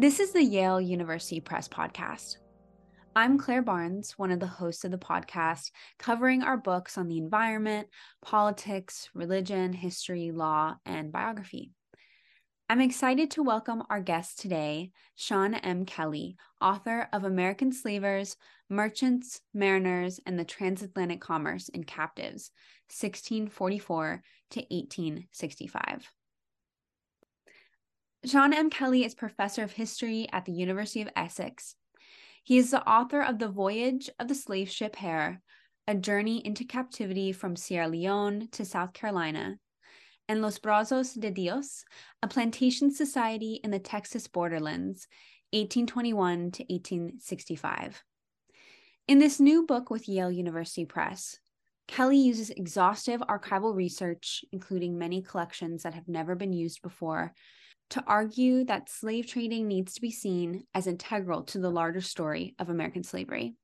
This is the Yale University Press podcast. I'm Claire Barnes, one of the hosts of the podcast, covering our books on the environment, politics, religion, history, law, and biography. I'm excited to welcome our guest today, Sean M. Kelley, author of American Slavers, Merchants, Mariners, and the Transatlantic Commerce in Captives, 1644 to 1865. Sean M. Kelley is professor of history at the University of Essex. He is the author of The Voyage of the Slave Ship Hare, A Journey into Captivity from Sierra Leone to South Carolina, and Los Brazos de Dios, a plantation society in the Texas borderlands, 1821 to 1865. In this new book with Yale University Press, Kelley uses exhaustive archival research, including many collections that have never been used before, to argue that slave trading needs to be seen as integral to the larger story of American slavery.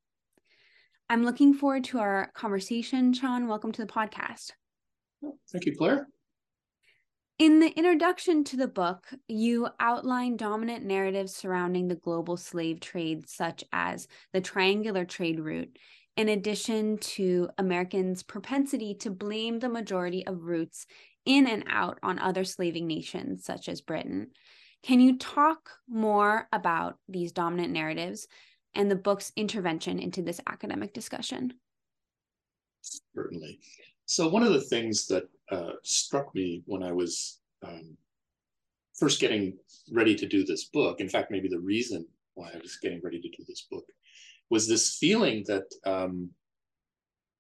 I'm looking forward to our conversation. Sean, welcome to the podcast. Oh, thank you, Claire. In the introduction to the book, you outline dominant narratives surrounding the global slave trade, such as the triangular trade route, in addition to Americans' propensity to blame the majority of routes in and out on other slaving nations such as Britain. Can you talk more about these dominant narratives and the book's intervention into this academic discussion? Certainly. So, one of the things that uh, struck me when I was um, first getting ready to do this book, in fact, maybe the reason why I was getting ready to do this book, was this feeling that um,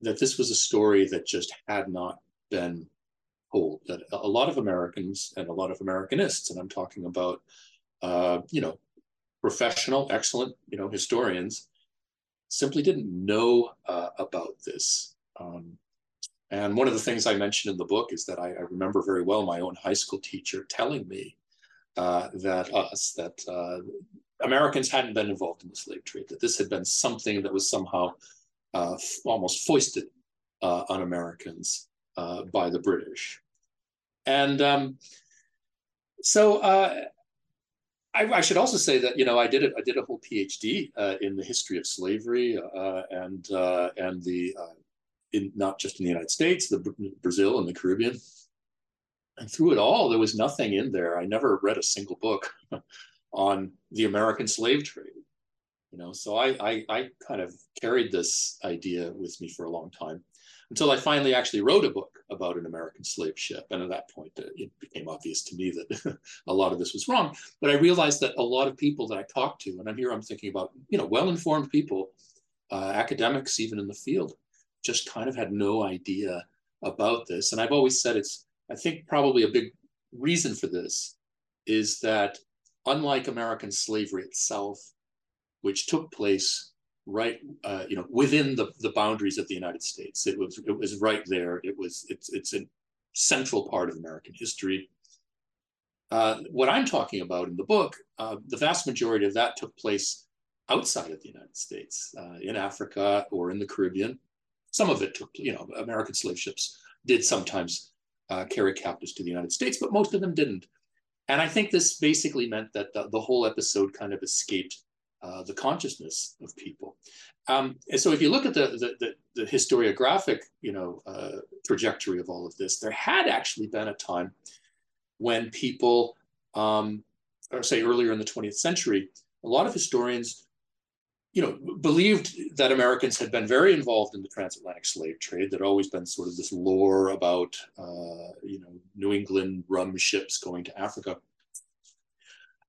that this was a story that just had not been told that a lot of Americans and a lot of Americanists, and I'm talking about, uh, you know, professional, excellent, you know, historians, simply didn't know uh, about this. Um, and one of the things I mentioned in the book is that I, I remember very well my own high school teacher telling me uh, that us, that uh, Americans hadn't been involved in the slave trade, that this had been something that was somehow uh, almost foisted uh, on Americans uh, by the British. And um, so uh, I, I, should also say that you know I did a, I did a whole PhD uh, in the history of slavery uh, and uh, and the uh, in not just in the United States, the Brazil and the Caribbean. And through it all, there was nothing in there. I never read a single book on the American slave trade. You know, so I, I, I kind of carried this idea with me for a long time until I finally actually wrote a book about an American slave ship. And at that point, it became obvious to me that a lot of this was wrong. But I realized that a lot of people that I talked to, and I'm here, I'm thinking about, you know, well-informed people, uh, academics, even in the field, just kind of had no idea about this. And I've always said it's, I think probably a big reason for this is that unlike American slavery itself, which took place right, uh, you know, within the, the boundaries of the United States. It was it was right there. It was it's it's a central part of American history. Uh, what I'm talking about in the book, uh, the vast majority of that took place outside of the United States, uh, in Africa or in the Caribbean. Some of it took, you know, American slave ships did sometimes uh, carry captives to the United States, but most of them didn't. And I think this basically meant that the, the whole episode kind of escaped uh, the consciousness of people. Um, and so if you look at the, the, the, the historiographic you know, uh, trajectory of all of this, there had actually been a time when people, um, or say earlier in the 20th century, a lot of historians you know, believed that Americans had been very involved in the transatlantic slave trade. There'd always been sort of this lore about, uh, you know, New England rum ships going to Africa.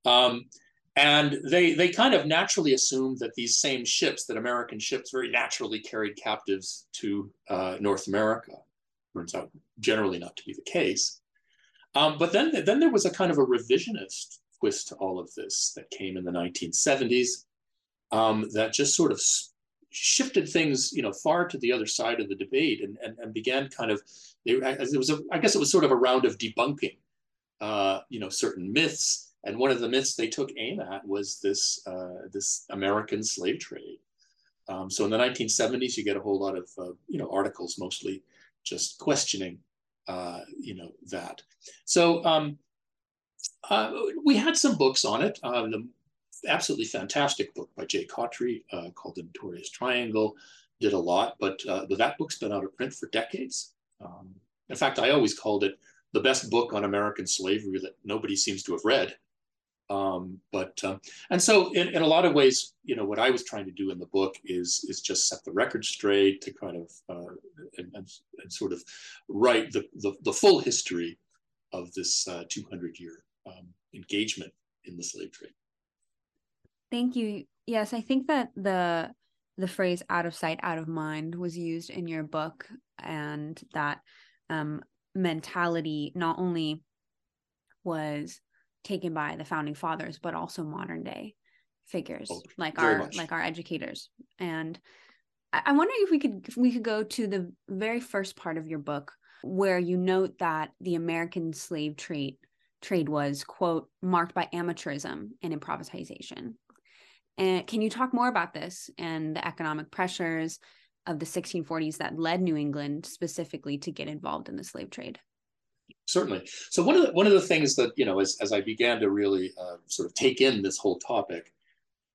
Um, and they, they kind of naturally assumed that these same ships, that American ships very naturally carried captives to uh, North America. Turns out generally not to be the case. Um, but then, then there was a kind of a revisionist twist to all of this that came in the 1970s um, that just sort of shifted things, you know, far to the other side of the debate and, and, and began kind of, it was, a, I guess it was sort of a round of debunking, uh, you know, certain myths and one of the myths they took aim at was this, uh, this American slave trade. Um, so in the 1970s, you get a whole lot of, uh, you know, articles mostly just questioning, uh, you know, that. So um, uh, we had some books on it. Uh, the absolutely fantastic book by Jay Coughtry uh, called The Notorious Triangle. Did a lot, but uh, that book's been out of print for decades. Um, in fact, I always called it the best book on American slavery that nobody seems to have read. Um, but um, and so in, in a lot of ways, you know, what I was trying to do in the book is is just set the record straight to kind of uh, and, and, and, sort of write the, the, the full history of this uh, 200 year um, engagement in the slave trade. Thank you. Yes, I think that the the phrase "out of sight, out of mind" was used in your book, and that um, mentality not only was taken by the founding fathers, but also modern day figures oh, like our much. like our educators. And I, I wonder if we could if we could go to the very first part of your book where you note that the American slave trade trade was quote marked by amateurism and improvisation. And can you talk more about this and the economic pressures of the 1640s that led New England specifically to get involved in the slave trade? Certainly. So one of the, one of the things that you know, as as I began to really uh, sort of take in this whole topic,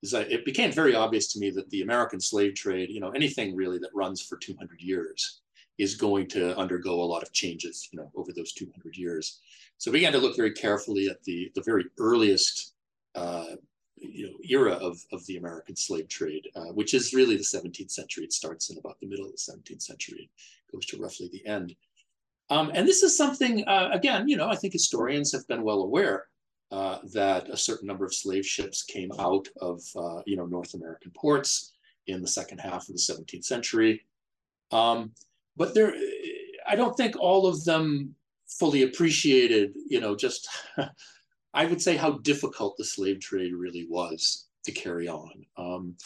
is that it became very obvious to me that the American slave trade, you know, anything really that runs for 200 years, is going to undergo a lot of changes, you know, over those 200 years. So we began to look very carefully at the the very earliest uh, you know era of, of the American slave trade, uh, which is really the 17th century. It starts in about the middle of the 17th century, goes to roughly the end. Um, and this is something, uh, again, you know, I think historians have been well aware uh, that a certain number of slave ships came out of, uh, you know, North American ports in the second half of the 17th century. Um, but there, I don't think all of them fully appreciated, you know, just I would say how difficult the slave trade really was to carry on. Um,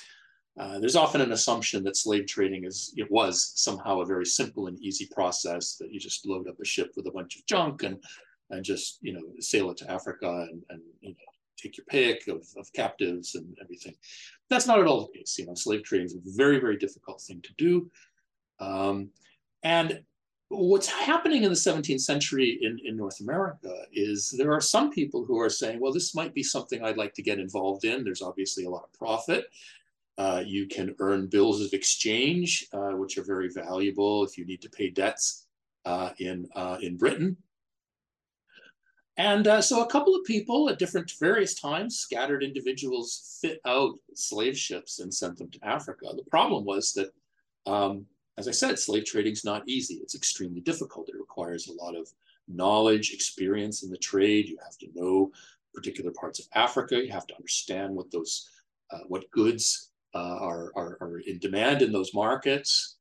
uh, there's often an assumption that slave trading is it was somehow a very simple and easy process that you just load up a ship with a bunch of junk and and just you know sail it to Africa and, and you know take your pick of, of captives and everything. That's not at all the case. You know, slave trading is a very very difficult thing to do, um, and what's happening in the 17th century in, in North America is there are some people who are saying, well, this might be something I'd like to get involved in. There's obviously a lot of profit. Uh, you can earn bills of exchange, uh, which are very valuable if you need to pay debts uh, in, uh, in Britain. And uh, so a couple of people at different various times, scattered individuals, fit out slave ships and sent them to Africa. The problem was that um, as I said, slave trading is not easy. It's extremely difficult. It requires a lot of knowledge, experience in the trade. You have to know particular parts of Africa. You have to understand what those, uh, what goods are, are, are, in demand in those markets.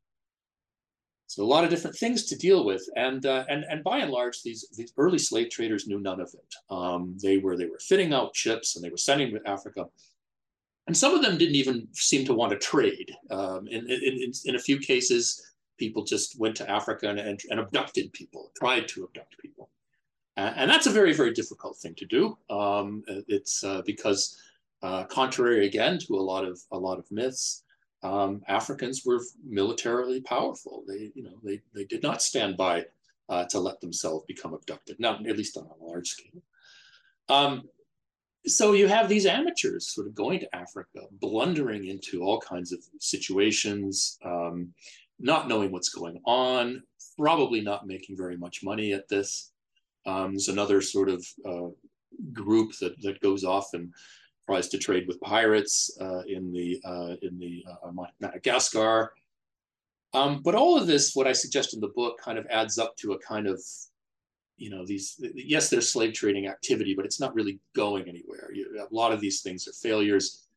So a lot of different things to deal with, and uh, and and by and large, these these early slave traders knew none of it. Um, they were they were fitting out ships and they were sending to Africa and some of them didn't even seem to want to trade. Um, in, in, in, a few cases, people just went to Africa and, and, and abducted people, tried to abduct people. and that's a very, very difficult thing to do. Um, it's uh, because, uh, contrary again to a lot of a lot of myths, um, Africans were militarily powerful. They, you know, they, they did not stand by uh, to let themselves become abducted, not at least on a large scale. Um, so you have these amateurs sort of going to Africa, blundering into all kinds of situations, um, not knowing what's going on, probably not making very much money at this. Um, there's another sort of uh, group that, that goes off and tries to trade with pirates uh, in the uh, in the uh, Madagascar. Um, but all of this, what I suggest in the book, kind of adds up to a kind of you know these yes there's slave trading activity but it's not really going anywhere. You, a lot of these things are failures.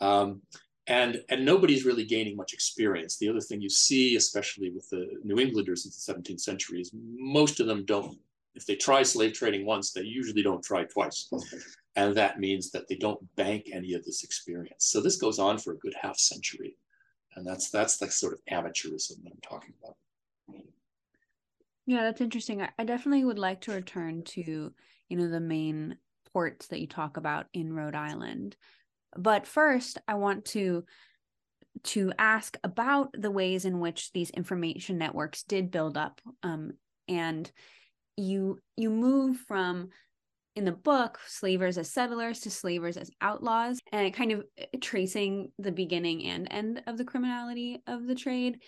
Um, and and nobody's really gaining much experience. The other thing you see especially with the new englanders in the 17th century is most of them don't if they try slave trading once they usually don't try twice and that means that they don't bank any of this experience so this goes on for a good half century and that's that's the sort of amateurism that i'm talking about yeah, that's interesting. I, definitely would like to return to, you know, the main ports that you talk about in Rhode Island. But first, I want to to ask about the ways in which these information networks did build up um, and you you move from in the book slavers as settlers to slavers as outlaws and kind of eh, tracing the beginning and end of the criminality of the trade.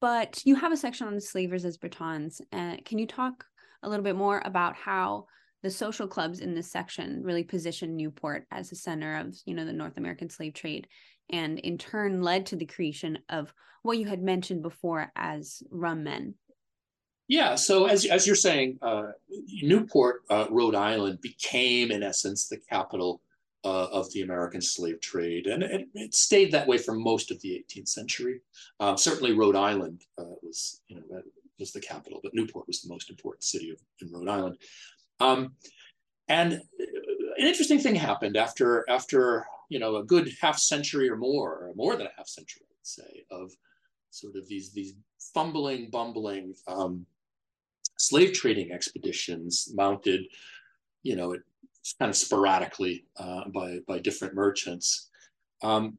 But you have a section on slavers as bretons uh, can you talk a little bit more about how the social clubs in this section really position newport as the center of you know the north american slave trade and in turn led to the creation of what you had mentioned before as rum men yeah. So as as you're saying, uh, Newport, uh, Rhode Island, became in essence the capital uh, of the American slave trade, and it, it, stayed that way for most of the 18th century. Um, certainly, Rhode Island uh, was you know was the capital, but Newport was the most important city of, in Rhode Island. Um, and an interesting thing happened after after you know a good half century or more, or more than a half century, I would say, of sort of these these fumbling, bumbling um, slave trading expeditions mounted, you know, kind of sporadically uh, by, by different merchants. Um,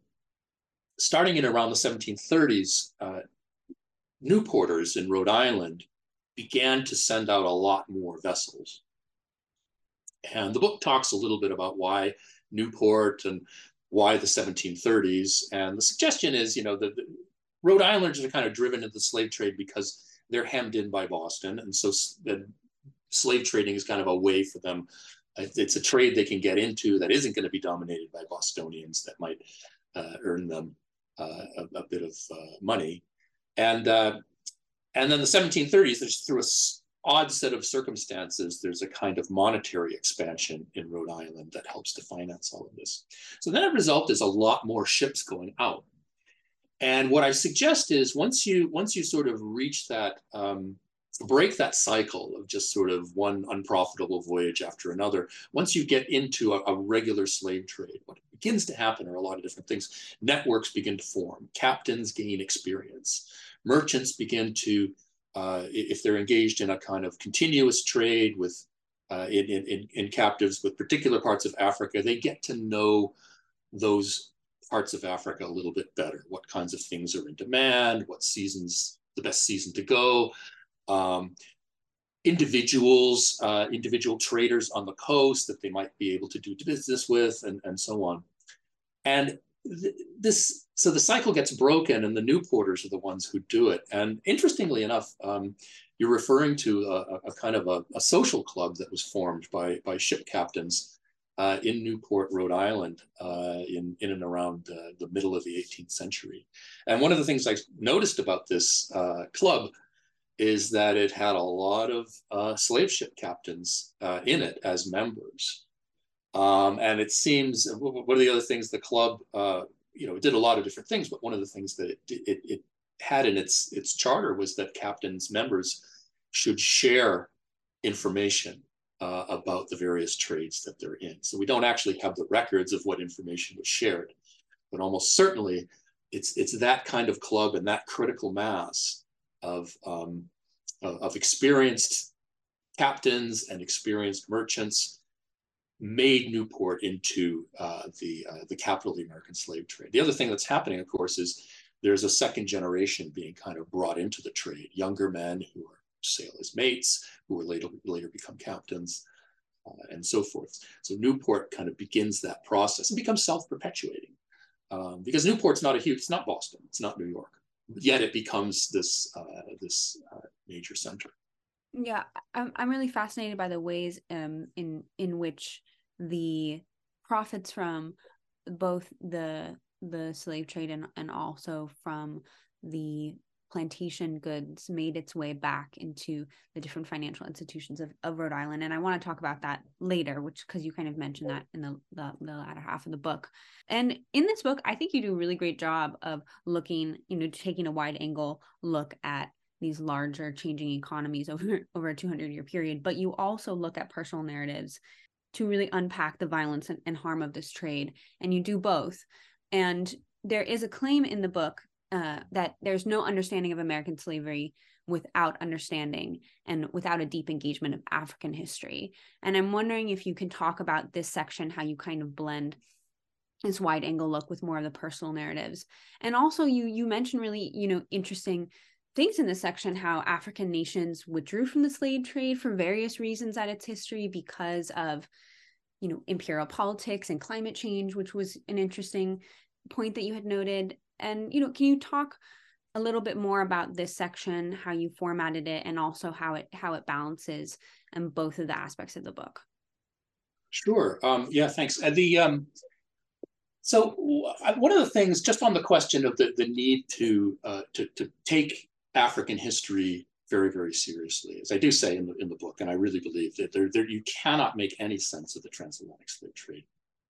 starting in around the 1730s, uh, Newporters in Rhode Island began to send out a lot more vessels. And the book talks a little bit about why Newport and why the 1730s. And the suggestion is, you know, that Rhode Islanders are kind of driven into the slave trade because they're hemmed in by Boston, and so the slave trading is kind of a way for them. It's a trade they can get into that isn't going to be dominated by Bostonians that might uh, earn them uh, a, a, bit of uh, money, and uh, and then the 1730s. There's through a odd set of circumstances, there's a kind of monetary expansion in Rhode Island that helps to finance all of this. So then a result is a lot more ships going out. And what I suggest is once you once you sort of reach that um, break that cycle of just sort of one unprofitable voyage after another, once you get into a, a, regular slave trade, what begins to happen are a lot of different things. Networks begin to form, captains gain experience, merchants begin to, uh, if they're engaged in a kind of continuous trade with uh, in, in, in captives with particular parts of Africa, they get to know those parts of Africa a little bit better. What kinds of things are in demand? What seasons the best season to go? Um, individuals, uh, individual traders on the coast that they might be able to do business with, and, and so on. And th this, so the cycle gets broken, and the Newporters are the ones who do it. And interestingly enough, um, you're referring to a, a kind of a, a, social club that was formed by by ship captains uh, in Newport, Rhode Island, uh, in, in and around uh, the middle of the 18th century. And one of the things I noticed about this uh, club is that it had a lot of uh, slave ship captains uh, in it as members. Um, and it seems, one of the other things the club, you know, it did a lot of different things, but one of the things that it, it, it had in its, its charter was that captains members should share information uh, about the various trades that they're in. So we don't actually have the records of what information was shared, but almost certainly it's it's that kind of club and that critical mass of um, of, experienced captains and experienced merchants made Newport into uh, the uh, the capital of the American slave trade. The other thing that's happening, of course, is there's a second generation being kind of brought into the trade, younger men who are sail as mates, who will later, later become captains, uh, and so forth. So Newport kind of begins that process and becomes self-perpetuating. Um, because Newport's not a huge, it's not Boston, it's not New York, yet it becomes this uh, this uh, major center. Yeah, I'm I'm really fascinated by the ways um, in in which the profits from both the the slave trade and, and also from the plantation goods made its way back into the different financial institutions of, of Rhode Island. And I want to talk about that later, which because you kind of mentioned that in the, the, the latter half of the book. And in this book, I think you do a really great job of looking, you know, taking a wide angle look at these larger changing economies over over a 200 year period but you also look at personal narratives to really unpack the violence and, and harm of this trade and you do both and there is a claim in the book uh, that there's no understanding of American slavery without understanding and without a deep engagement of African history. And I'm wondering if you can talk about this section, how you kind of blend this wide angle look with more of the personal narratives. And also you you mentioned really, you know, interesting things in this section how African nations withdrew from the slave trade for various reasons at its history because of, you know, imperial politics and climate change, which was an interesting point that you had noted. And, you know, can you talk a little bit more about this section, how you formatted it, and also how it how it balances and both of the aspects of the book? Sure. Um, yeah, thanks. Uh, the um, so one of the things, just on the question of the, the need to, uh, to, to take African history very, very seriously, as I do say in the, in the book, and I really believe that there, there, you cannot make any sense of the transatlantic slave trade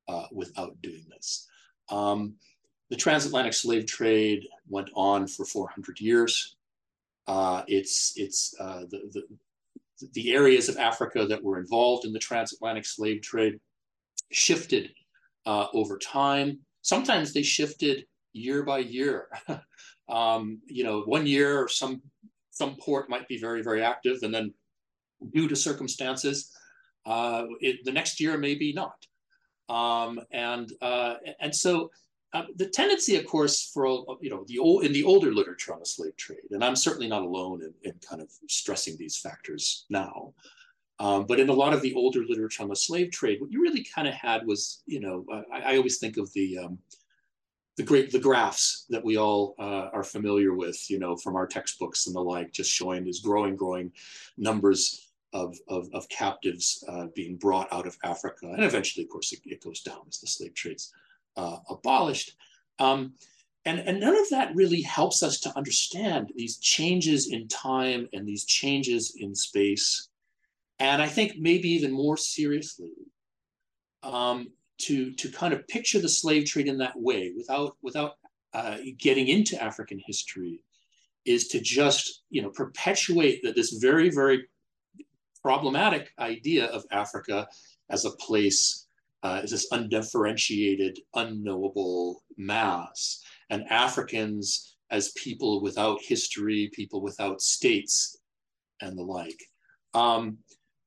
uh, without doing this. Um, the transatlantic slave trade went on for 400 years. Uh, it's it's uh, the, the, the areas of Africa that were involved in the transatlantic slave trade shifted uh, over time. Sometimes they shifted year by year. um, you know, one year some some port might be very very active, and then due to circumstances, uh, it, the next year maybe not. Um, and uh, and so uh, the tendency, of course, for you know the old in the older literature on the slave trade, and I'm certainly not alone in, in kind of stressing these factors now. Um, but in a lot of the older literature on the slave trade, what you really kind of had was, you know, I, I always think of the um, the great the graphs that we all uh, are familiar with, you know, from our textbooks and the like, just showing these growing, growing numbers of, of, of captives uh, being brought out of Africa. And eventually, of course, it, it goes down as the slave trade's uh, abolished. Um, and, and none of that really helps us to understand these changes in time and these changes in space. And I think maybe even more seriously, um, to to kind of picture the slave trade in that way without without uh, getting into African history is to just you know perpetuate that this very very problematic idea of Africa as a place uh, as this undifferentiated unknowable mass. And Africans as people without history people without states and the like. Um,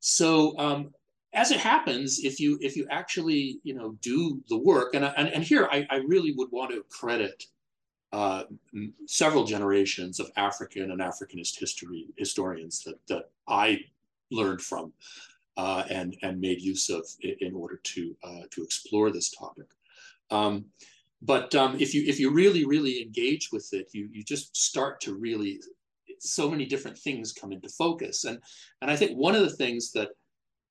so um, as it happens, if you if you actually you know do the work, and and, and here I, I really would want to credit uh, several generations of African and Africanist history historians that that I learned from uh, and and made use of in order to uh, to explore this topic. Um, but um, if you if you really really engage with it, you you just start to really so many different things come into focus, and and I think one of the things that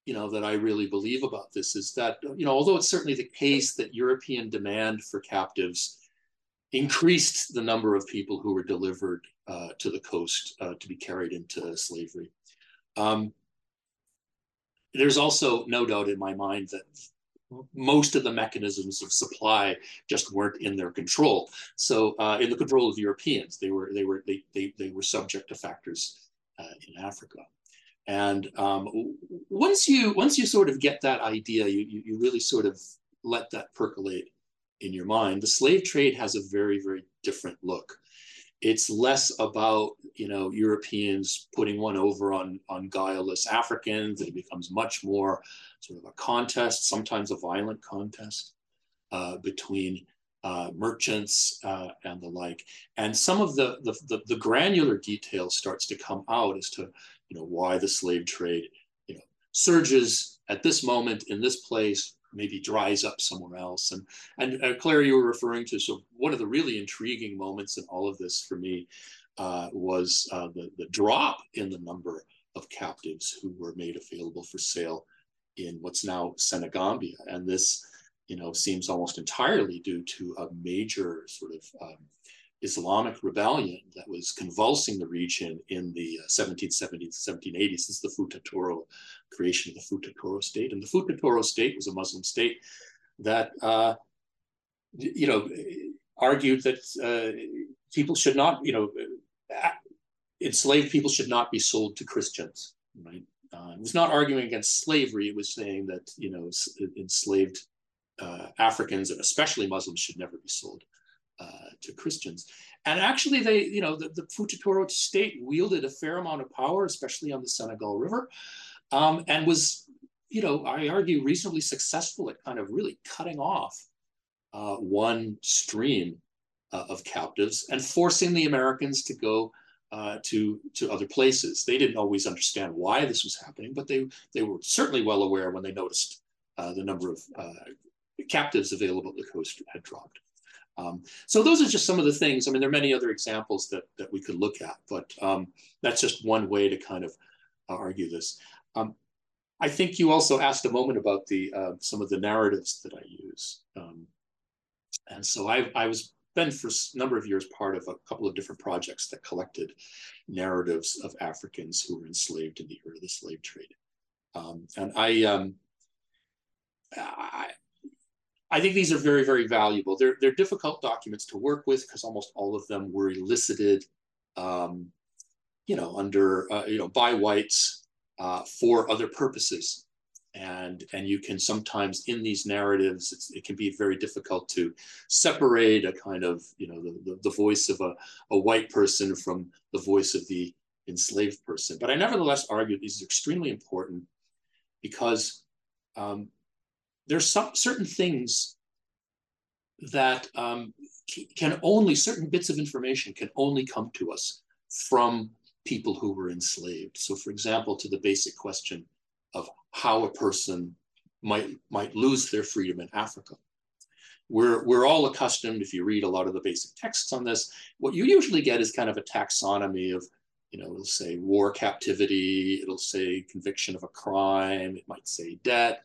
you know that I really believe about this is that you know although it's certainly the case that European demand for captives increased the number of people who were delivered uh, to the coast uh, to be carried into slavery. Um, there's also no doubt in my mind that most of the mechanisms of supply just weren't in their control. So uh, in the control of Europeans, they were they were they they, they were subject to factors uh, in Africa. And um, once you once you sort of get that idea, you, you, you really sort of let that percolate in your mind. The slave trade has a very very different look. It's less about you know Europeans putting one over on on guileless Africans. It becomes much more sort of a contest, sometimes a violent contest uh, between uh, merchants uh, and the like. And some of the, the, the, the, granular detail starts to come out as to you know, why the slave trade, you know, surges at this moment in this place, maybe dries up somewhere else. And and uh, Claire, you were referring to so one of the really intriguing moments in all of this for me uh, was uh, the the drop in the number of captives who were made available for sale in what's now Senegambia, and this you know seems almost entirely due to a major sort of um, Islamic rebellion that was convulsing the region in the 1770s, uh, 1780s. This is the Futa Toro creation of the Futa Toro state. And the Futa Toro state was a Muslim state that, uh, you know, argued that uh, people should not, you know, enslaved people should not be sold to Christians, right? Uh, it was not arguing against slavery. It was saying that, you know, enslaved uh, Africans especially Muslims should never be sold uh, to Christians. And actually, they, you know, the, the state wielded a fair amount of power, especially on the Senegal River, um, and was, you know, I argue reasonably successful at kind of really cutting off uh, one stream uh, of captives and forcing the Americans to go uh, to to other places. They didn't always understand why this was happening, but they they were certainly well aware when they noticed uh, the number of captives available at the coast had dropped. Um, so those are just some of the things. I mean, there are many other examples that that we could look at, but um, that's just one way to kind of uh, argue this. Um, I think you also asked a moment about the uh, some of the narratives that I use, um, and so I, I was been for a number of years part of a couple of different projects that collected narratives of Africans who were enslaved in the era of the slave trade, um, and I, um, I I think these are very, very valuable. They're, they're difficult documents to work with because almost all of them were elicited, um, you know, under, uh, you know, by whites uh, for other purposes. And, and you can sometimes in these narratives, it can be very difficult to separate a kind of, you know, the, the, the voice of a, a white person from the voice of the enslaved person. But I nevertheless argue these are extremely important because um, there's some certain things that um, can only certain bits of information can only come to us from people who were enslaved. So, for example, to the basic question of how a person might might lose their freedom in Africa. We're, we're all accustomed, if you read a lot of the basic texts on this, what you usually get is kind of a taxonomy of, you know, it'll say war captivity, it'll say conviction of a crime, it might say debt,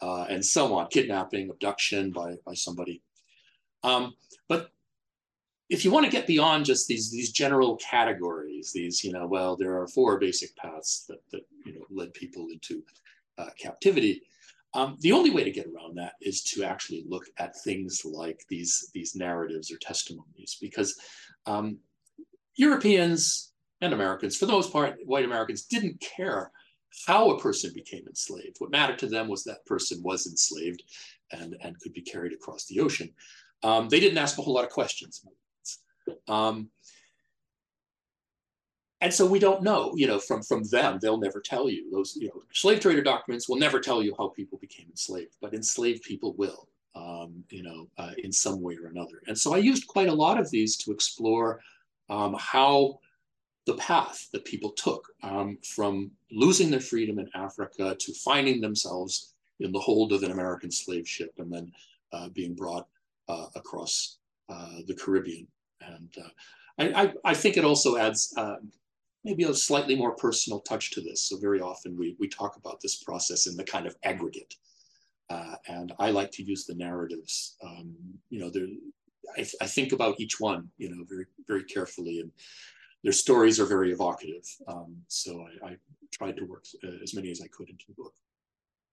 uh, and so on, kidnapping, abduction by, by somebody. Um, but if you want to get beyond just these, these general categories, these, you know, well, there are four basic paths that, that you know, led people into uh, captivity. Um, the only way to get around that is to actually look at things like these, these narratives or testimonies, because um, Europeans and Americans, for the most part, white Americans didn't care how a person became enslaved. What mattered to them was that person was enslaved and, and could be carried across the ocean. Um, they didn't ask a whole lot of questions. Um, and so we don't know, you know, from, from them, they'll never tell you. Those, you know, slave trader documents will never tell you how people became enslaved, but enslaved people will, um, you know, uh, in some way or another. And so I used quite a lot of these to explore um, how the path that people took um, from losing their freedom in Africa to finding themselves in the hold of an American slave ship and then uh, being brought uh, across uh, the Caribbean. And uh, I, I, I, think it also adds um, maybe a slightly more personal touch to this. So very often we, we talk about this process in the kind of aggregate. Uh, and I like to use the narratives. Um, you know, I, I think about each one, you know, very, very carefully. And their stories are very evocative. Um, so I, I, tried to work uh, as many as I could into the book.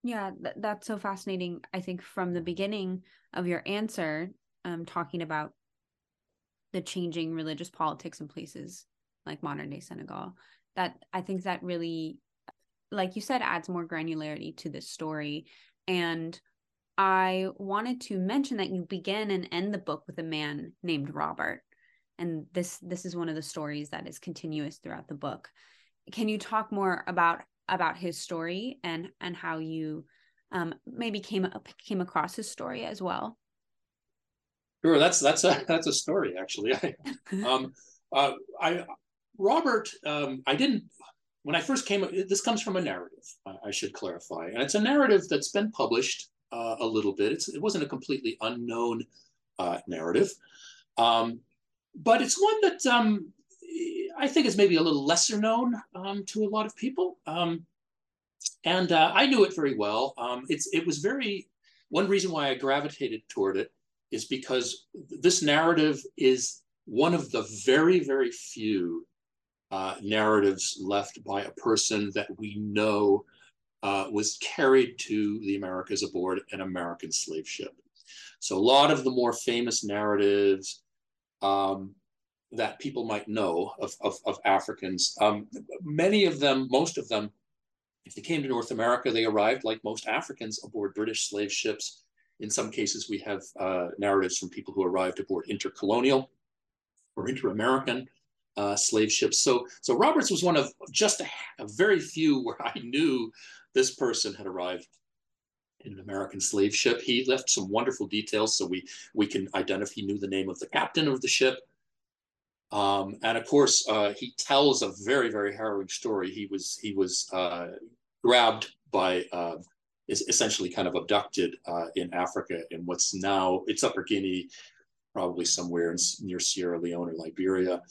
Yeah, th- that's so fascinating. I think from the beginning of your answer, um, talking about the changing religious politics in places like modern day Senegal, that I think that really, like you said, adds more granularity to this story. And I wanted to mention that you begin and end the book with a man named Robert and this this is one of the stories that is continuous throughout the book. Can you talk more about about his story and and how you um, maybe came came across his story as well? Sure that's that's a that's a story actually. I, um, uh, I robert um, i didn't when i first came this comes from a narrative i should clarify. And it's a narrative that's been published uh, a little bit. It's, it wasn't a completely unknown uh, narrative. Um, but it's one that um, I think is maybe a little lesser known um, to a lot of people. Um, and uh, I knew it very well. Um, it's it was very one reason why I gravitated toward it is because this narrative is one of the very very few uh, narratives left by a person that we know uh, was carried to the Americas aboard an American slave ship. So a lot of the more famous narratives um, that people might know of, of, of Africans. Um, many of them, most of them, if they came to North America, they arrived like most Africans aboard British slave ships. In some cases, we have uh, narratives from people who arrived aboard intercolonial or inter-American uh, slave ships. So, so Roberts was one of just a, a very few where I knew this person had arrived an American slave ship. He left some wonderful details so we, we can identify, he knew the name of the captain of the ship. Um, and of course, uh, he tells a very, very harrowing story. He was he was uh, grabbed by uh, is essentially kind of abducted uh, in Africa in what's now it's Upper Guinea, probably somewhere in, near Sierra Leone or Liberia.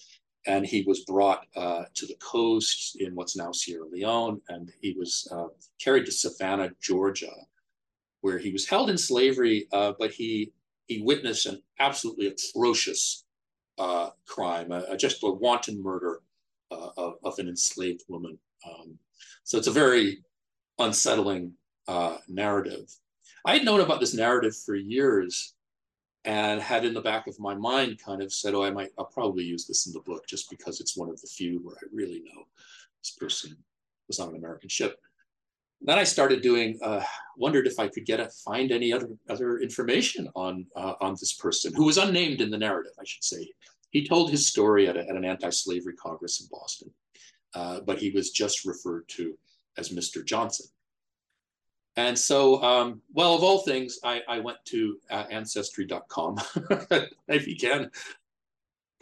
And he was brought uh, to the coast in what's now Sierra Leone, and he was uh, carried to Savannah, Georgia, where he was held in slavery, uh, but he he witnessed an absolutely atrocious uh, crime, just a wanton murder uh, of, of, an enslaved woman. Um, so it's a very unsettling uh, narrative. I had known about this narrative for years and had in the back of my mind kind of said, oh, I might, I'll probably use this in the book just because it's one of the few where I really know this person was on an American ship. Then I started doing, uh, wondered if I could get a, find any other other information on uh, on this person who was unnamed in the narrative, I should say. He told his story at, a, at an anti-slavery congress in Boston, uh, but he was just referred to as Mr. Johnson. And so, um, well, of all things, I, I went to uh, ancestry.com. I began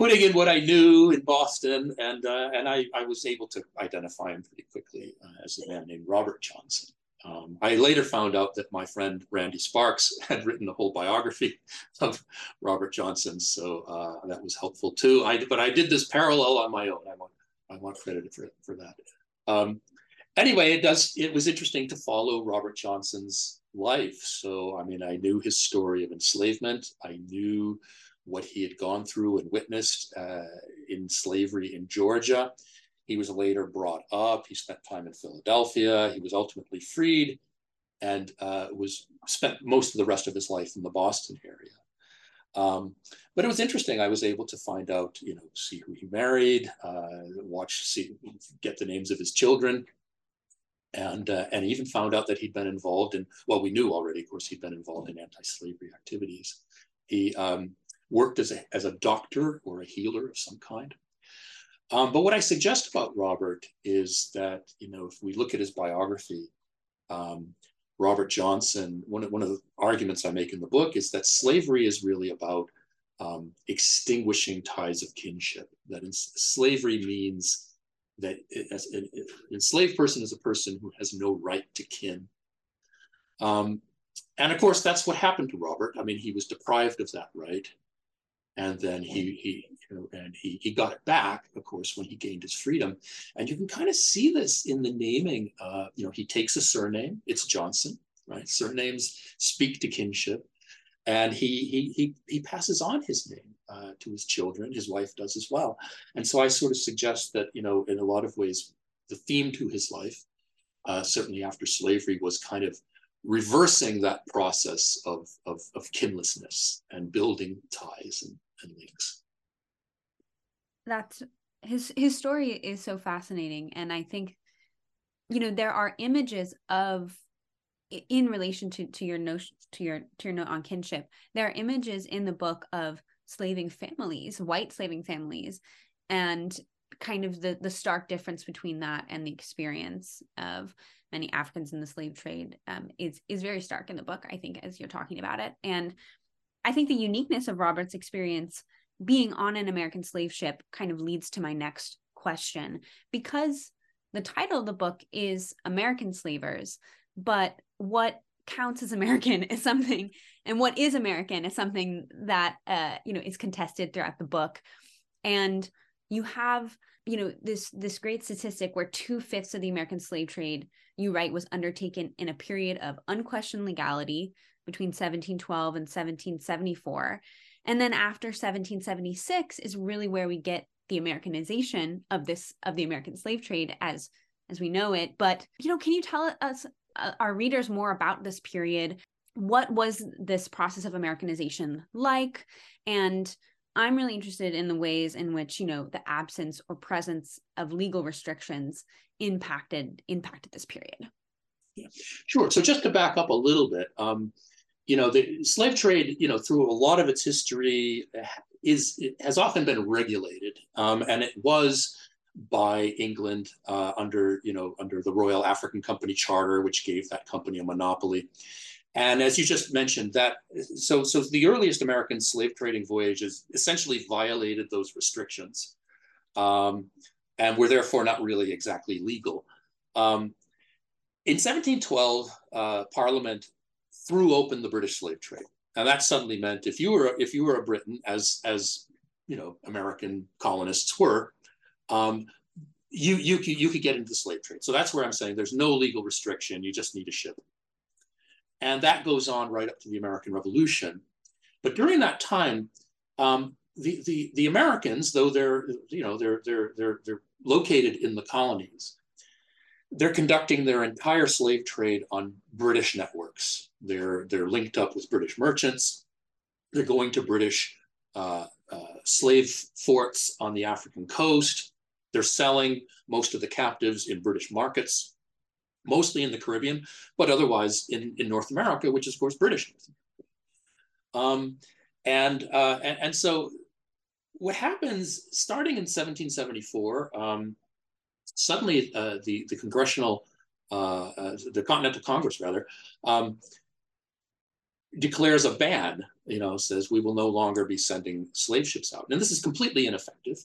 putting in what I knew in Boston, and uh, and I, I was able to identify him pretty quickly uh, as a man named Robert Johnson. Um, I later found out that my friend Randy Sparks had written the whole biography of Robert Johnson, so uh, that was helpful too. I, but I did this parallel on my own. I want I want credit for for that. Um, anyway, it does. It was interesting to follow Robert Johnson's life. So, I mean, I knew his story of enslavement. I knew what he had gone through and witnessed uh, in slavery in Georgia. He was later brought up. He spent time in Philadelphia. He was ultimately freed and uh, was spent most of the rest of his life in the Boston area. Um, but it was interesting. I was able to find out, you know, see who he married, uh, watch, see, get the names of his children, and uh, and even found out that he'd been involved in well we knew already of course he'd been involved in anti-slavery activities he um, worked as a, as a doctor or a healer of some kind um, but what i suggest about robert is that you know if we look at his biography um, robert johnson one of, one of the arguments i make in the book is that slavery is really about um, extinguishing ties of kinship that in, slavery means that as an enslaved person is a person who has no right to kin. Um, and of course, that's what happened to Robert. I mean, he was deprived of that right, and then he he you know, and he he got it back, of course, when he gained his freedom. And you can kind of see this in the naming. Uh, you know, he takes a surname. It's Johnson, right? Surnames speak to kinship, and he he he he passes on his name uh, to his children. His wife does as well. And so I sort of suggest that, you know, in a lot of ways, the theme to his life, uh, certainly after slavery, was kind of reversing that process of, of, of kinlessness and building ties and, and links. That's his his story is so fascinating. And I think, you know, there are images of in relation to to your notion to your to your note on kinship there are images in the book of slaving families, white slaving families, and kind of the the stark difference between that and the experience of many Africans in the slave trade um, is is very stark in the book. I think as you're talking about it, and I think the uniqueness of Robert's experience being on an American slave ship kind of leads to my next question because the title of the book is American Slavers, but what counts as American is something, and what is American is something that uh, you know is contested throughout the book, and you have you know this this great statistic where two fifths of the American slave trade you write was undertaken in a period of unquestioned legality between 1712 and 1774 and then after 1776 is really where we get the americanization of this of the american slave trade as as we know it but you know can you tell us uh, our readers more about this period. What was this process of Americanization like? And I'm really interested in the ways in which, you know, the absence or presence of legal restrictions impacted impacted this period. Yeah, sure. So just to back up a little bit, um, you know, the slave trade, you know, through a lot of its history, eh, is has often been regulated, um, and it was by England uh, under, you know, under the Royal African Company Charter, which gave that company a monopoly. and as you just mentioned, that so so the earliest American slave trading voyages essentially violated those restrictions, um, and were therefore not really exactly legal. Um, in 1712, uh, Parliament threw open the British slave trade, and that suddenly meant if you were if you were a Briton, as as you know American colonists were, um, you you could, you could get into the slave trade. So that's where I'm saying there's no legal restriction. You just need a ship. And that goes on right up to the American Revolution. But during that time, um, the, the, the Americans, though they're, you know, they're, they're, they're, they're located in the colonies, they're conducting their entire slave trade on British networks. They're, they're linked up with British merchants. They're going to British uh, uh, slave forts on the African coast. They're selling most of the captives in British markets mostly in the Caribbean, but otherwise in, in North America, which is, of course, British. Um, and, uh, and, and, so what happens starting in 1774, um, suddenly uh, the, the Congressional, uh, uh, the Continental Congress, rather, um, declares a ban, you know, says we will no longer be sending slave ships out. And this is completely ineffective.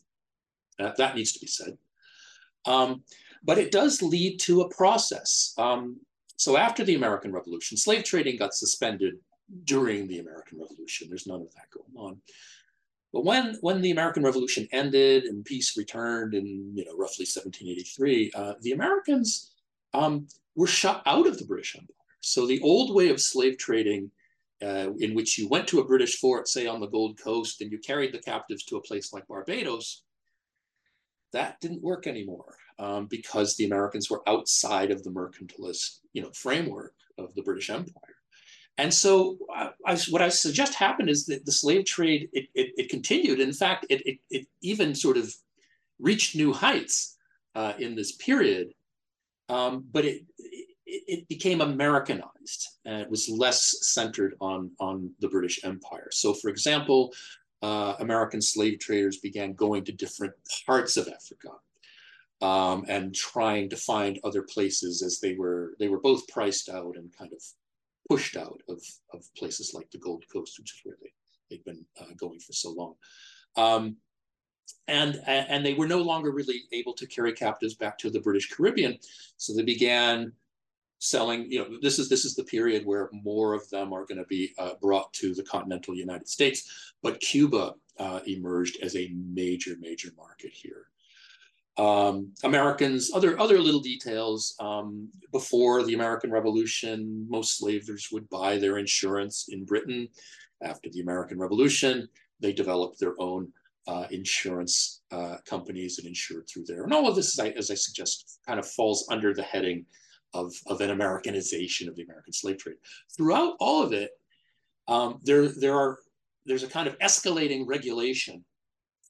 That needs to be said. Um, but it does lead to a process. Um, so after the American Revolution, slave trading got suspended during the American Revolution. There's none of that going on. But when, when the American Revolution ended and peace returned in you know, roughly 1783, uh, the Americans um, were shut out of the British Empire. So the old way of slave trading, uh, in which you went to a British fort, say on the Gold Coast, and you carried the captives to a place like Barbados, that didn't work anymore um, because the Americans were outside of the mercantilist, you know, framework of the British Empire. And so, I, I, what I suggest happened is that the slave trade it, it, it continued. In fact, it, it, even sort of reached new heights uh, in this period, um, but it, it became Americanized and it was less centered on on the British Empire. So, for example, uh, American slave traders began going to different parts of Africa um, and trying to find other places as they were they were both priced out and kind of pushed out of, of places like the Gold Coast, which is where they, they'd been uh, going for so long. Um, and, and they were no longer really able to carry captives back to the British Caribbean. So they began selling, you know, this is, this is the period where more of them are going to be uh, brought to the continental United States. But Cuba uh, emerged as a major, major market here. Um, Americans, other other little details. Um, before the American Revolution, most slavers would buy their insurance in Britain. After the American Revolution, they developed their own uh, insurance uh, companies and insured through there. And all of this, as I, as I suggest, kind of falls under the heading of, of an Americanization of the American slave trade. Throughout all of it, um, there, there are, there's a kind of escalating regulation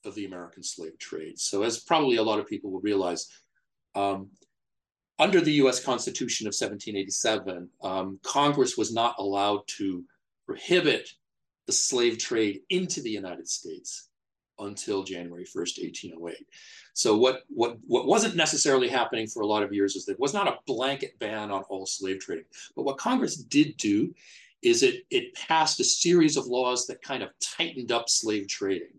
of the American slave trade. So, as probably a lot of people will realize, um, under the US Constitution of 1787, um, Congress was not allowed to prohibit the slave trade into the United States until January 1st, 1808. So what, what, what wasn't necessarily happening for a lot of years is that there was not a blanket ban on all slave trading. But what Congress did do is it, it passed a series of laws that kind of tightened up slave trading.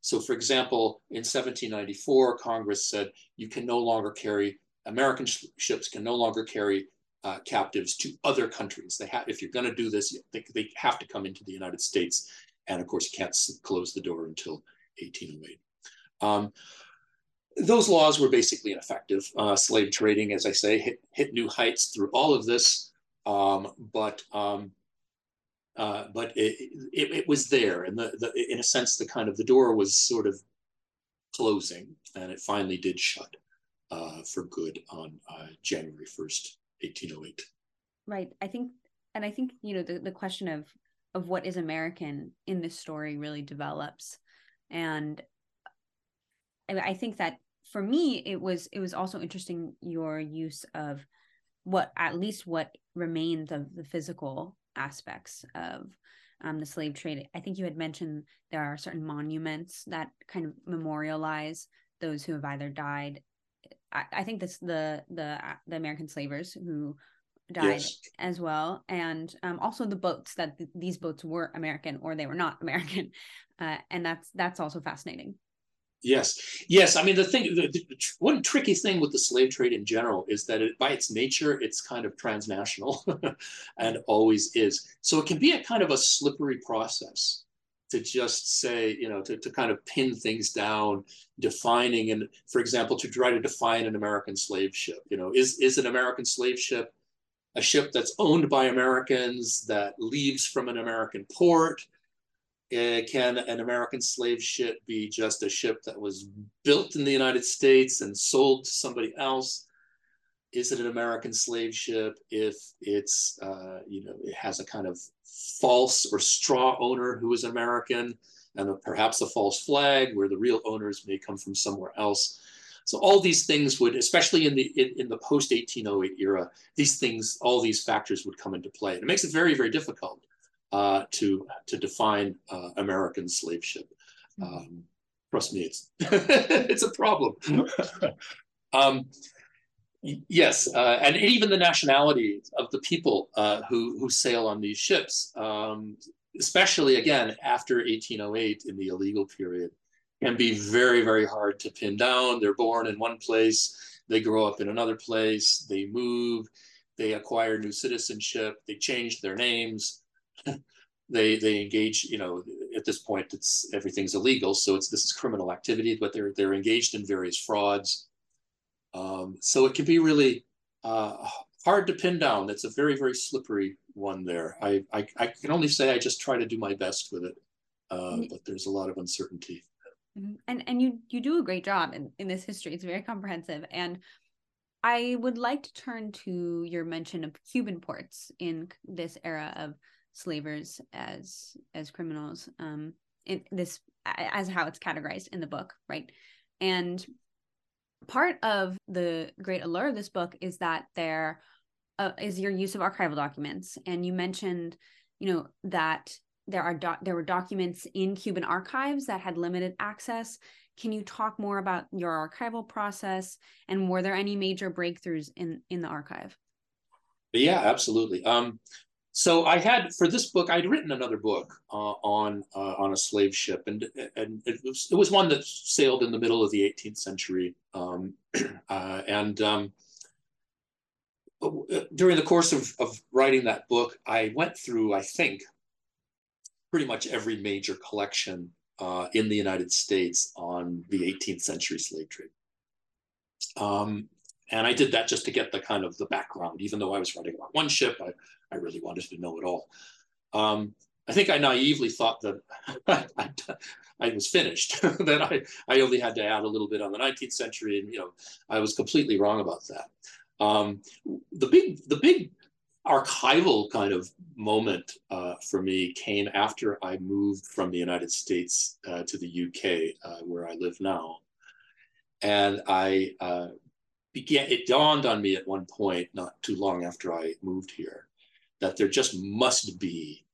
So for example, in 1794, Congress said you can no longer carry, American sh ships can no longer carry uh, captives to other countries. They have, if you're gonna do this, they, they have to come into the United States. And of course, you can't close the door until 1808. Um, those laws were basically ineffective. Uh, slave trading, as I say, hit, hit new heights through all of this. Um, but um, uh, but it, it, it, was there, and the, the, in a sense, the kind of the door was sort of closing, and it finally did shut uh, for good on uh, January first, eighteen oh eight. Right. I think, and I think you know the the question of of what is American in this story really develops, and I think that for me it was it was also interesting your use of what at least what remains of the physical aspects of um, the slave trade. I think you had mentioned there are certain monuments that kind of memorialize those who have either died. I, I think this the the the American slavers who died yes. as well, and um, also the boats that th- these boats were American or they were not American, uh, and that's that's also fascinating. Yes, yes. I mean, the thing, the, the, one tricky thing with the slave trade in general is that it, by its nature, it's kind of transnational, and always is. So it can be a kind of a slippery process to just say, you know, to, to kind of pin things down, defining, and for example, to try to define an American slave ship. You know, is is an American slave ship a ship that's owned by Americans that leaves from an American port? Can an American slave ship be just a ship that was built in the United States and sold to somebody else? Is it an American slave ship if it's, uh, you know, it has a kind of false or straw owner who is American and a, perhaps a false flag where the real owners may come from somewhere else? So all these things would, especially in the in, in the post 1808 era, these things, all these factors would come into play. And it makes it very, very difficult uh, to to define uh, American slave ship. Mm-hmm. Um, trust me, it's it's a problem. um, yes, uh, and even the nationality of the people uh, who who sail on these ships, um, especially again after 1808 in the illegal period, can be very very hard to pin down. They're born in one place, they grow up in another place, they move, they acquire new citizenship, they change their names. they they engage you know at this point it's everything's illegal. So it's this is criminal activity but they're they're engaged in various frauds. Um, so it can be really uh, hard to pin down. It's a very very slippery one there. I, I, I can only say i just try to do my best with it uh, but there's a lot of uncertainty. Mm-hmm. and and you you do a great job in, in this history. It's very comprehensive. And i would like to turn to your mention of cuban ports in this era of slavers as as criminals um in this as how it's categorized in the book right? And part of the great allure of this book is that there uh, is your use of archival documents. And you mentioned you know that there are do- there were documents in Cuban archives that had limited access. Can you talk more about your archival process? And were there any major breakthroughs in in the archive? Yeah absolutely. Um so I had for this book, I'd written another book uh, on uh, on a slave ship, and and it was it was one that sailed in the middle of the 18th century, um, uh, and um, during the course of, of writing that book, I went through, I think, pretty much every major collection uh, in the United States on the 18th century slave trade. Um, and I did that just to get the kind of the background, even though I was writing about one ship, I, I really wanted to know it all. Um, I think I naively thought that I, I, was finished, that I, I only had to add a little bit on the 19th century, and you know, I was completely wrong about that. Um, the big, the big archival kind of moment uh, for me came after I moved from the United States uh, to the UK, uh, where I live now, and I uh, began. It dawned on me at one point, not too long after I moved here, that there just must be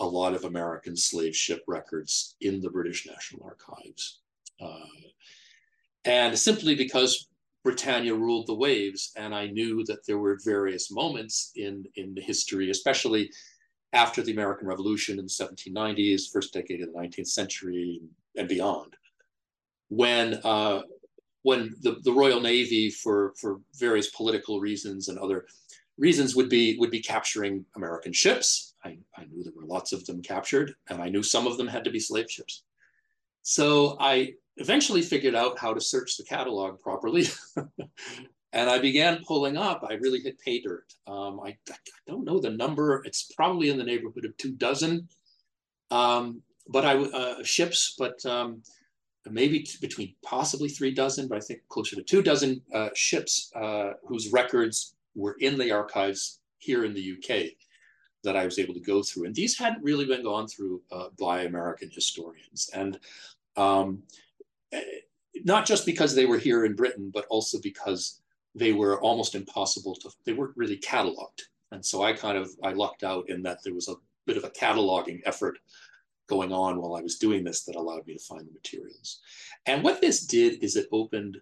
a lot of American slave ship records in the British National Archives. Uh, and simply because Britannia ruled the waves, and I knew that there were various moments in, in the history, especially after the American Revolution in the 1790s, first decade of the 19th century, and beyond, when uh, when the, the Royal Navy, for, for various political reasons and other reasons would be would be capturing American ships. I, I knew there were lots of them captured, and I knew some of them had to be slave ships. So I eventually figured out how to search the catalog properly. and I began pulling up. I really hit pay dirt. Um, I, I, don't know the number. It's probably in the neighborhood of two dozen. Um, but I uh, ships, but um, maybe between possibly three dozen, but I think closer to two dozen uh, ships uh, whose records were in the archives here in the UK that I was able to go through. And these hadn't really been gone through uh, by American historians. And um, eh, not just because they were here in Britain, but also because they were almost impossible to, they weren't really cataloged. And so I kind of, I lucked out in that there was a bit of a cataloging effort going on while I was doing this that allowed me to find the materials. And what this did is it opened,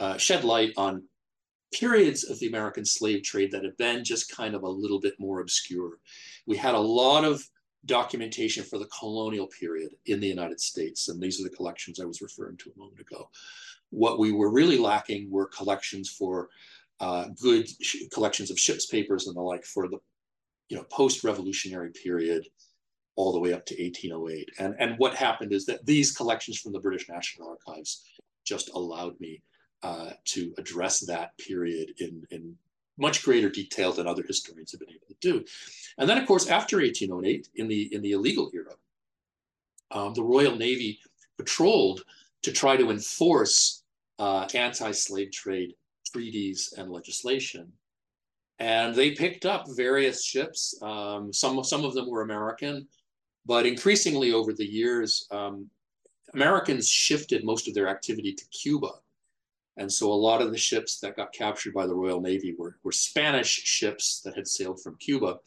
uh, shed light on periods of the American slave trade that have been just kind of a little bit more obscure. We had a lot of documentation for the colonial period in the United States, and these are the collections I was referring to a moment ago. What we were really lacking were collections for uh, good collections of ships papers and the like for the you know post-revolutionary period all the way up to 1808. And, and what happened is that these collections from the British National Archives just allowed me uh, to address that period in, in much greater detail than other historians have been able to do. And then, of course, after 1808, in the, in the illegal era, um, the Royal Navy patrolled to try to enforce uh, anti-slave trade treaties and legislation. And they picked up various ships. Um, some, some of them were American, but increasingly over the years, um, Americans shifted most of their activity to Cuba. And so a lot of the ships that got captured by the Royal Navy were, were Spanish ships that had sailed from Cuba,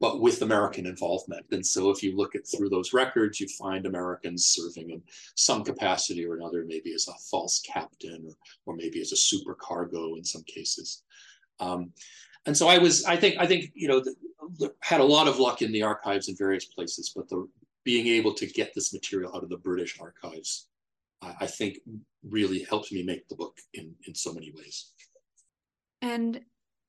but with American involvement. And so if you look at through those records, you find Americans serving in some capacity or another, maybe as a false captain or, or maybe as a supercargo in some cases. Um, and so I was, I think, I think, you know, the, had a lot of luck in the archives in various places, but the being able to get this material out of the British archives, I, I think really helped me make the book in, in so many ways. And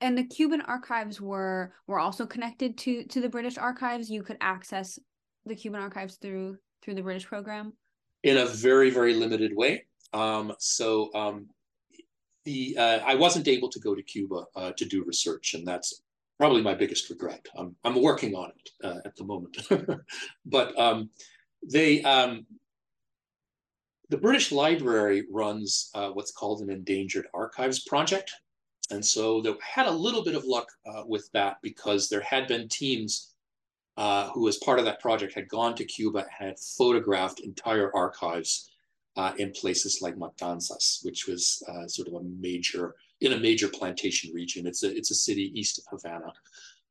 and the Cuban archives were were also connected to to the British archives. You could access the Cuban archives through through the British program. In a very very limited way. Um, so um, the uh, I wasn't able to go to Cuba uh, to do research, and that's probably my biggest regret. I'm I'm working on it uh, at the moment, but um, they um, the British Library runs uh, what's called an endangered archives project, and so they had a little bit of luck uh, with that because there had been teams. Uh, who, as part of that project, had gone to Cuba, and had photographed entire archives uh, in places like Matanzas, which was uh, sort of a major in a major plantation region. It's a it's a city east of Havana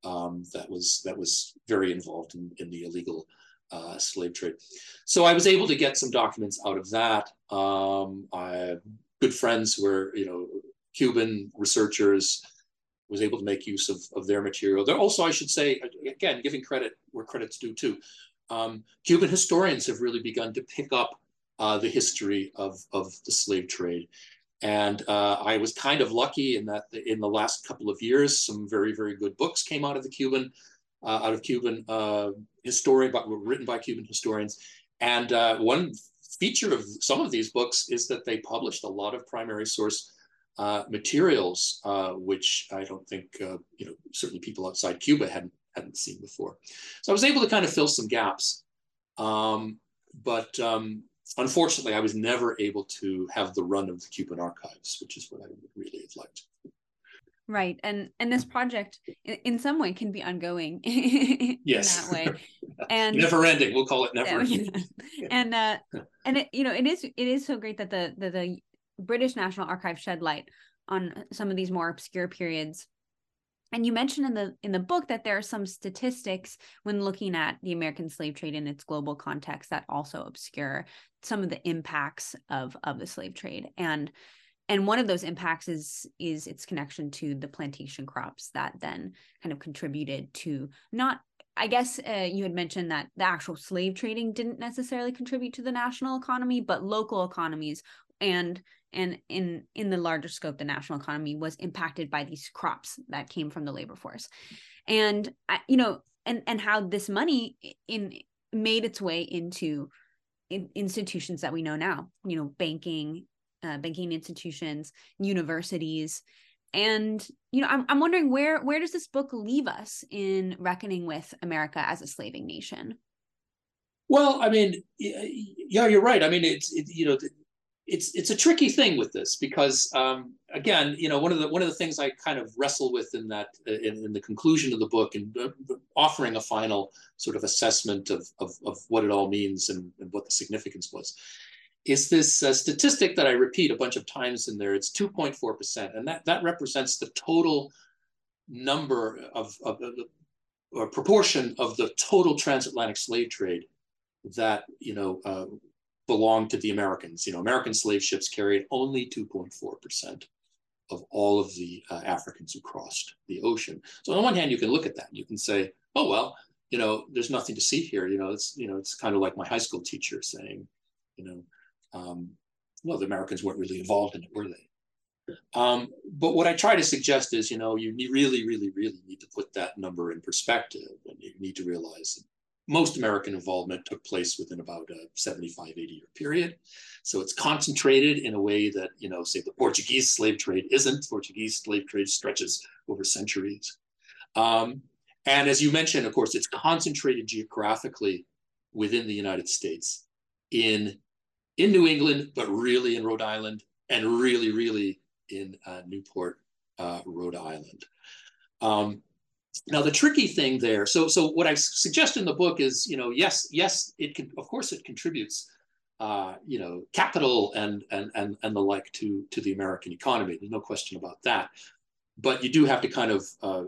um, that was that was very involved in, in the illegal uh, slave trade. So I was able to get some documents out of that. Um, I good friends were you know Cuban researchers was able to make use of, of their material. There also, I should say, again, giving credit where credit's due too. Um, Cuban historians have really begun to pick up uh, the history of, of the slave trade. And uh, I was kind of lucky in that in the last couple of years, some very, very good books came out of the Cuban, out of Cuban uh, historian, but written by Cuban historians. And uh, one feature of some of these books is that they published a lot of primary source uh, materials, which I don't think, you know, certainly people outside Cuba hadn't, hadn't seen before. So I was able to kind of fill some gaps. Um, but um, unfortunately, I was never able to have the run of the Cuban archives, which is what I would really have liked. Right, and and this project, in, in some way, can be ongoing. yes, in that way, and never ending. We'll call it never ending. and uh, and it, you know, it is it is so great that the the, the British National Archive shed light on some of these more obscure periods and you mentioned in the in the book that there are some statistics when looking at the american slave trade in its global context that also obscure some of the impacts of of the slave trade and and one of those impacts is is its connection to the plantation crops that then kind of contributed to not i guess uh, you had mentioned that the actual slave trading didn't necessarily contribute to the national economy but local economies and and in in the larger scope the national economy was impacted by these crops that came from the labor force. And you know and and how this money in made its way into in, institutions that we know now you know banking uh, banking institutions universities. And you know I'm, I'm wondering where where does this book leave us in reckoning with america as a slaving nation? Well i mean yeah you're right. I mean it's it, you know it's it's a tricky thing with this because um, again, you know, one of the one of the things I kind of wrestle with in that in, in the conclusion of the book and uh, offering a final sort of assessment of of, of what it all means and, and what the significance was is this uh, statistic that I repeat a bunch of times in there. It's 2.4 percent, and that that represents the total number of, of, of or proportion of the total transatlantic slave trade that you know uh, belonged to the Americans. You know, American slave ships carried only 2.4%. of all of the uh, Africans who crossed the ocean. So on the one hand, you can look at that. And you can say, oh, well, you know, there's nothing to see here. You know, it's, you know, it's kind of like my high school teacher saying, you know, um, well, the Americans weren't really involved in it, were they? Um, but what I try to suggest is, you know, you really, really, really need to put that number in perspective, and you need to realize that most American involvement took place within about a 75, 80 year period. So it's concentrated in a way that, you know, say the Portuguese slave trade isn't. Portuguese slave trade stretches over centuries. Um, and as you mentioned, of course, it's concentrated geographically within the United States in, in New England, but really in Rhode Island and really, really in uh, Newport, uh, Rhode Island. Um, now the tricky thing there, so so what I suggest in the book is, you know, yes, yes, it can, of course, it contributes, uh, you know, capital and and and and the like to to the American economy. There's no question about that, but you do have to kind of uh,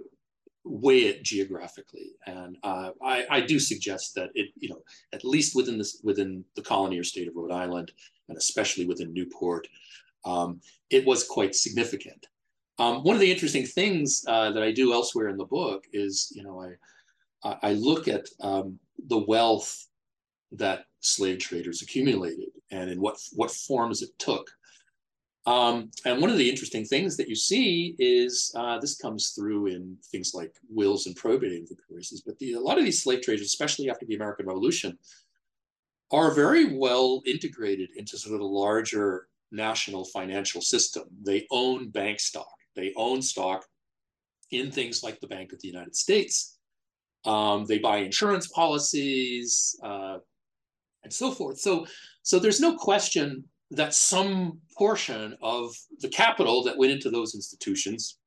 weigh it geographically, and uh, I I do suggest that it, you know, at least within this within the colony or state of Rhode Island, and especially within Newport, um, it was quite significant. Um, one of the interesting things uh, that I do elsewhere in the book is, you know, I I look at um, the wealth that slave traders accumulated and in what what forms it took. Um, and one of the interesting things that you see is uh, this comes through in things like wills and probate inventories. But the, a lot of these slave traders, especially after the American Revolution, are very well integrated into sort of the larger national financial system. They own bank stock. They own stock in things like the Bank of the United States. Um, they buy insurance policies uh, and so forth. So, so there's no question that some portion of the capital that went into those institutions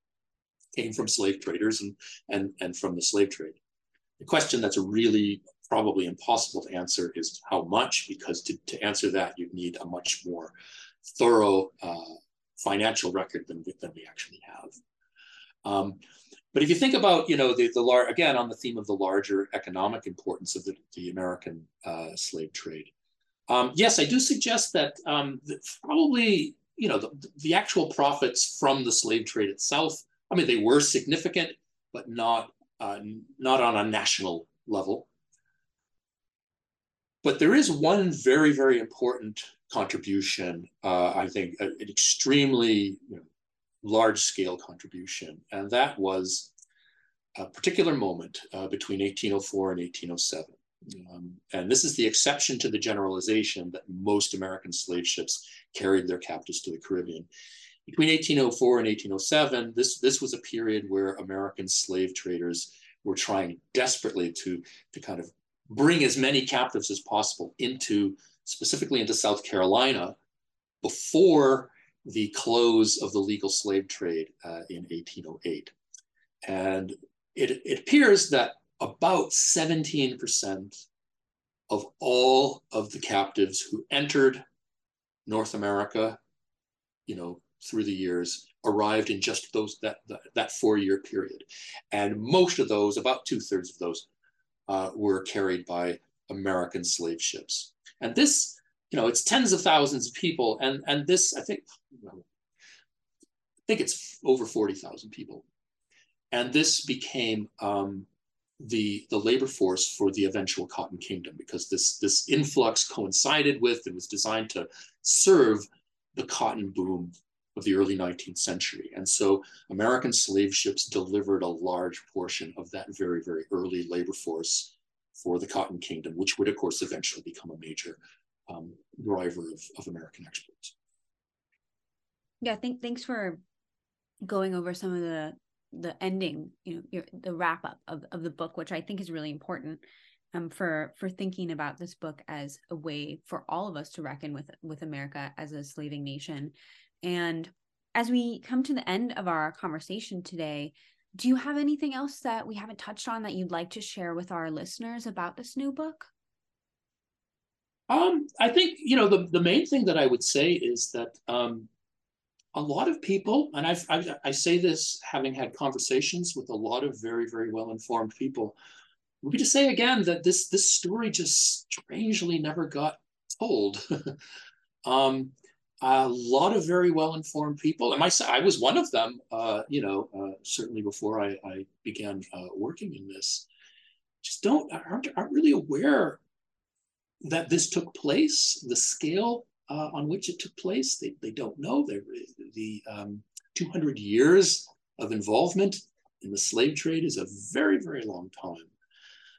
came from slave traders and, and, and from the slave trade. The question that's really probably impossible to answer is how much, because to, to answer that, you'd need a much more thorough uh, financial record than, than we actually have. Um, but if you think about, you know, the, the lar- again, on the theme of the larger economic importance of the, the American uh, slave trade, um, yes, I do suggest that, um, that probably, you know, the, the actual profits from the slave trade itself, I mean, they were significant, but not, uh, not on a national level. But there is one very, very important contribution, uh, I think, an extremely you know, large scale contribution. And that was a particular moment uh, between 1804 and 1807. Um, and this is the exception to the generalization that most American slave ships carried their captives to the Caribbean. Between 1804 and 1807, this, this was a period where American slave traders were trying desperately to, to kind of bring as many captives as possible into specifically into South Carolina, before the close of the legal slave trade uh, in 1808. And it, it appears that about 17% of all of the captives who entered North America, you know, through the years, arrived in just those that that, that four-year period, and most of those, about two-thirds of those, uh, were carried by American slave ships. And this, you know, it's tens of thousands of people. And, and this, I think, I think it's over 40,000 people. And this became um, the, the labor force for the eventual Cotton Kingdom because this, this influx coincided with and was designed to serve the cotton boom of the early 19th century. And so American slave ships delivered a large portion of that very, very early labor force for the Cotton Kingdom, which would, of course, eventually become a major um, driver of, of American exports. Yeah, think, thanks for going over some of the the ending, you know, your, the wrap up of, of the book, which I think is really important um, for for thinking about this book as a way for all of us to reckon with with America as a slaving nation. And as we come to the end of our conversation today, do you have anything else that we haven't touched on that you'd like to share with our listeners about this new book? Um, I think you know the the main thing that I would say is that um, a lot of people, and I've, I've, i say this having had conversations with a lot of very very well informed people, would be to say again that this this story just strangely never got told. um, a lot of very well informed people, and my I was one of them. Uh, you know, uh, certainly before I, I began uh, working in this, just don't aren't, aren't really aware that this took place, the scale uh, on which it took place. They, they don't know. They're, the um, 200 years of involvement in the slave trade is a very, very long time.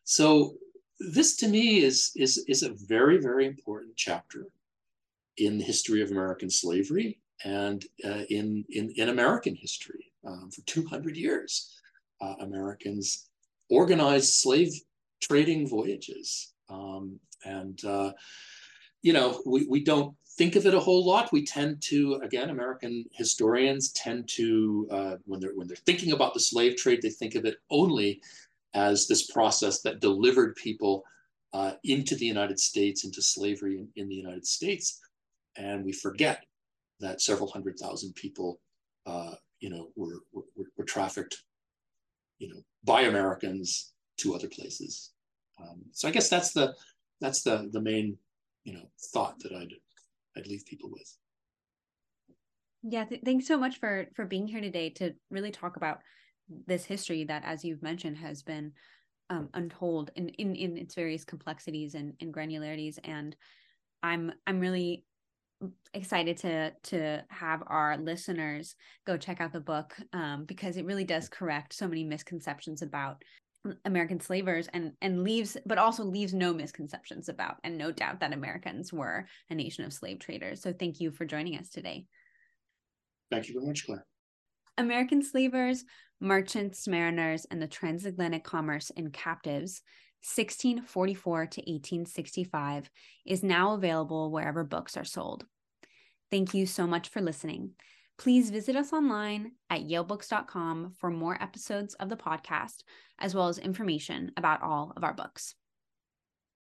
So this to me is, is, is a very, very important chapter in the history of American slavery and uh, in, in, in American history. Um, for 200 years, uh, Americans organized slave trading voyages. Um, and, uh, you know, we, we don't think of it a whole lot. We tend to, again, American historians tend to, uh, when they're when they're thinking about the slave trade, they think of it only as this process that delivered people uh, into the United States, into slavery in, in, the United States, and we forget that several hundred thousand people, uh, you know, were, were, were trafficked, you know, by Americans to other places. Um, so I guess that's the that's the the main you know thought that I'd I'd leave people with. Yeah, th- thanks so much for for being here today to really talk about this history that, as you've mentioned, has been um, untold in, in in its various complexities and, and granularities. And I'm I'm really excited to to have our listeners go check out the book um, because it really does correct so many misconceptions about American slavers and and leaves but also leaves no misconceptions about and no doubt that Americans were a nation of slave traders. So thank you for joining us today. Thank you very much, Claire. American slavers, merchants, mariners, and the transatlantic commerce in captives, 1644 to 1865, is now available wherever books are sold. Thank you so much for listening. Please visit us online at yalebooks.com for more episodes of the podcast, as well as information about all of our books.